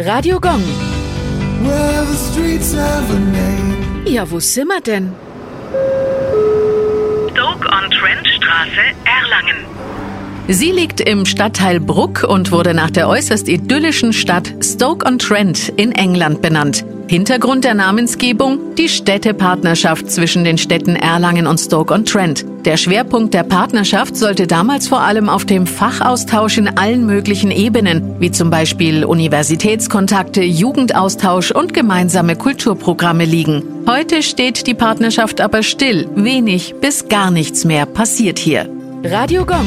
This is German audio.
Radio Gong. Well, the streets have a name. Ja, wo sind wir denn? Stoke-on-Trent-Straße, Erlangen. Sie liegt im Stadtteil Bruck und wurde nach der äußerst idyllischen Stadt Stoke-on-Trent in England benannt. Hintergrund der Namensgebung die Städtepartnerschaft zwischen den Städten Erlangen und Stoke-on-Trent. Der Schwerpunkt der Partnerschaft sollte damals vor allem auf dem Fachaustausch in allen möglichen Ebenen, wie zum Beispiel Universitätskontakte, Jugendaustausch und gemeinsame Kulturprogramme liegen. Heute steht die Partnerschaft aber still. Wenig bis gar nichts mehr passiert hier. Radio Gong.